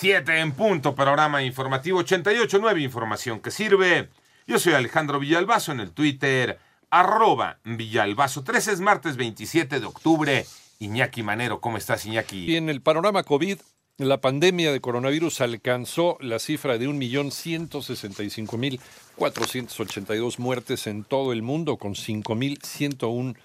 7 en punto, programa informativo 88.9, información que sirve. Yo soy Alejandro Villalbazo en el Twitter, arroba Villalbazo. 13 es martes 27 de octubre. Iñaki Manero, ¿cómo estás, Iñaki? Y en el panorama COVID, la pandemia de coronavirus alcanzó la cifra de 1.165.482 muertes en todo el mundo, con 5.101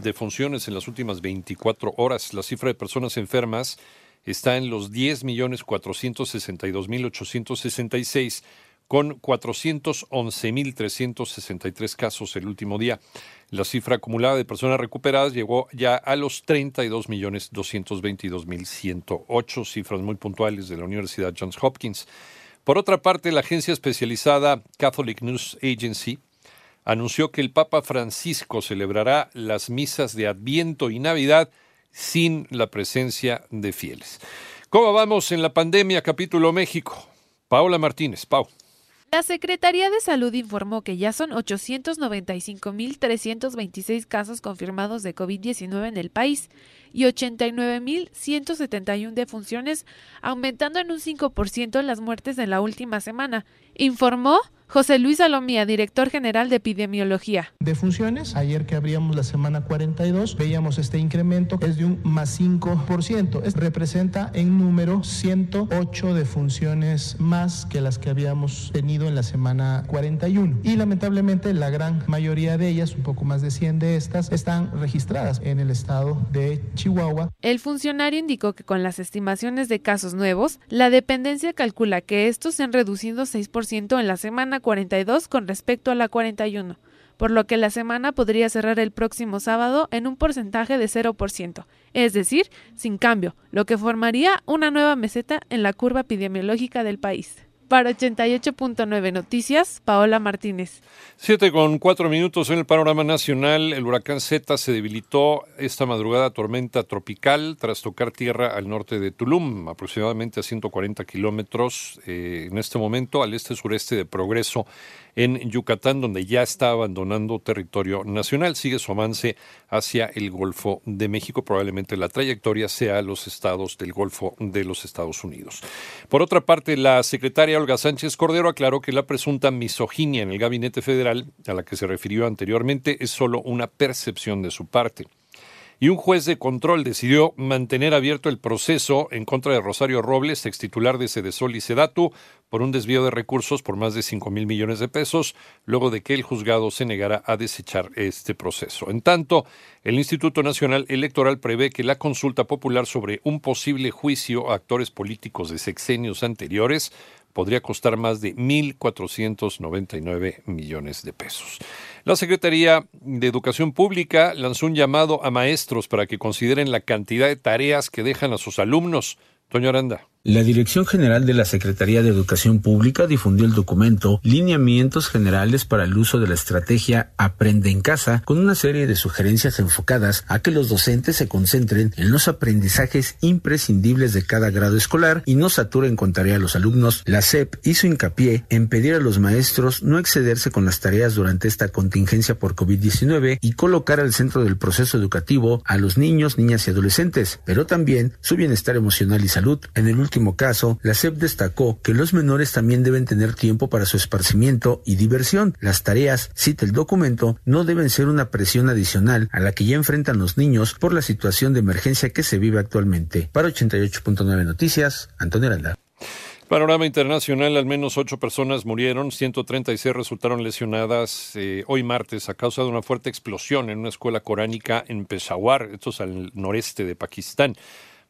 defunciones en las últimas 24 horas. La cifra de personas enfermas está en los 10.462.866 con 411.363 casos el último día. La cifra acumulada de personas recuperadas llegó ya a los 32.222.108, cifras muy puntuales de la Universidad Johns Hopkins. Por otra parte, la agencia especializada Catholic News Agency anunció que el Papa Francisco celebrará las misas de Adviento y Navidad sin la presencia de fieles. ¿Cómo vamos en la pandemia, capítulo México? Paula Martínez, Pau. La Secretaría de Salud informó que ya son 895.326 casos confirmados de COVID-19 en el país y 89.171 defunciones, aumentando en un 5% las muertes en la última semana, informó José Luis Salomía, director general de epidemiología. De funciones, ayer que abríamos la semana 42, veíamos este incremento, es de un más 5%. Es, representa en número 108 defunciones más que las que habíamos tenido en la semana 41. Y lamentablemente la gran mayoría de ellas, un poco más de 100 de estas, están registradas en el estado de Chihuahua. El funcionario indicó que con las estimaciones de casos nuevos, la dependencia calcula que estos se han reducido 6% en la semana 42 con respecto a la 41, por lo que la semana podría cerrar el próximo sábado en un porcentaje de 0%, es decir, sin cambio, lo que formaría una nueva meseta en la curva epidemiológica del país. Para 88.9 Noticias, Paola Martínez. Siete con cuatro minutos en el panorama nacional. El huracán Z se debilitó esta madrugada tormenta tropical tras tocar tierra al norte de Tulum, aproximadamente a 140 kilómetros eh, en este momento al este-sureste de Progreso en Yucatán, donde ya está abandonando territorio nacional. Sigue su avance hacia el Golfo de México. Probablemente la trayectoria sea a los estados del Golfo de los Estados Unidos. Por otra parte, la secretaria Olga Sánchez Cordero aclaró que la presunta misoginia en el gabinete federal, a la que se refirió anteriormente, es solo una percepción de su parte y un juez de control decidió mantener abierto el proceso en contra de Rosario Robles, ex titular de Sedesol y Sedatu, por un desvío de recursos por más de 5 mil millones de pesos, luego de que el juzgado se negara a desechar este proceso. En tanto, el Instituto Nacional Electoral prevé que la consulta popular sobre un posible juicio a actores políticos de sexenios anteriores podría costar más de 1.499 millones de pesos. La Secretaría de Educación Pública lanzó un llamado a maestros para que consideren la cantidad de tareas que dejan a sus alumnos. La Dirección General de la Secretaría de Educación Pública difundió el documento Lineamientos Generales para el uso de la estrategia Aprende en casa, con una serie de sugerencias enfocadas a que los docentes se concentren en los aprendizajes imprescindibles de cada grado escolar y no saturen con tarea a los alumnos. La SEP hizo hincapié en pedir a los maestros no excederse con las tareas durante esta contingencia por COVID-19 y colocar al centro del proceso educativo a los niños, niñas y adolescentes, pero también su bienestar emocional y salud. En el último caso, la SEP destacó que los menores también deben tener tiempo para su esparcimiento y diversión. Las tareas, cita el documento, no deben ser una presión adicional a la que ya enfrentan los niños por la situación de emergencia que se vive actualmente. Para 88.9 Noticias, Antonio Aranda. Panorama internacional, al menos ocho personas murieron, 136 resultaron lesionadas eh, hoy martes a causa de una fuerte explosión en una escuela coránica en Peshawar, esto es al noreste de Pakistán.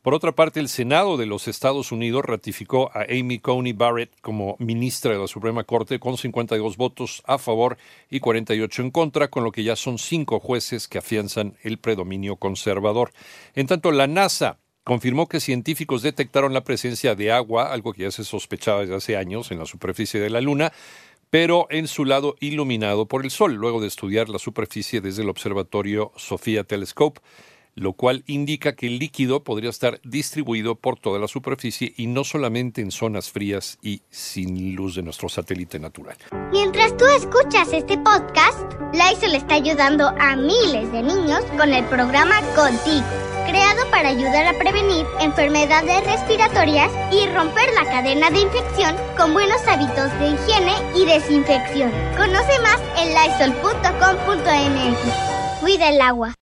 Por otra parte, el Senado de los Estados Unidos ratificó a Amy Coney Barrett como ministra de la Suprema Corte con 52 votos a favor y 48 en contra, con lo que ya son cinco jueces que afianzan el predominio conservador. En tanto, la NASA confirmó que científicos detectaron la presencia de agua, algo que ya se sospechaba desde hace años en la superficie de la Luna, pero en su lado iluminado por el Sol, luego de estudiar la superficie desde el observatorio Sofía Telescope lo cual indica que el líquido podría estar distribuido por toda la superficie y no solamente en zonas frías y sin luz de nuestro satélite natural. Mientras tú escuchas este podcast, le está ayudando a miles de niños con el programa Contigo, creado para ayudar a prevenir enfermedades respiratorias y romper la cadena de infección con buenos hábitos de higiene y desinfección. Conoce más en lysol.com.mx. Cuida el agua.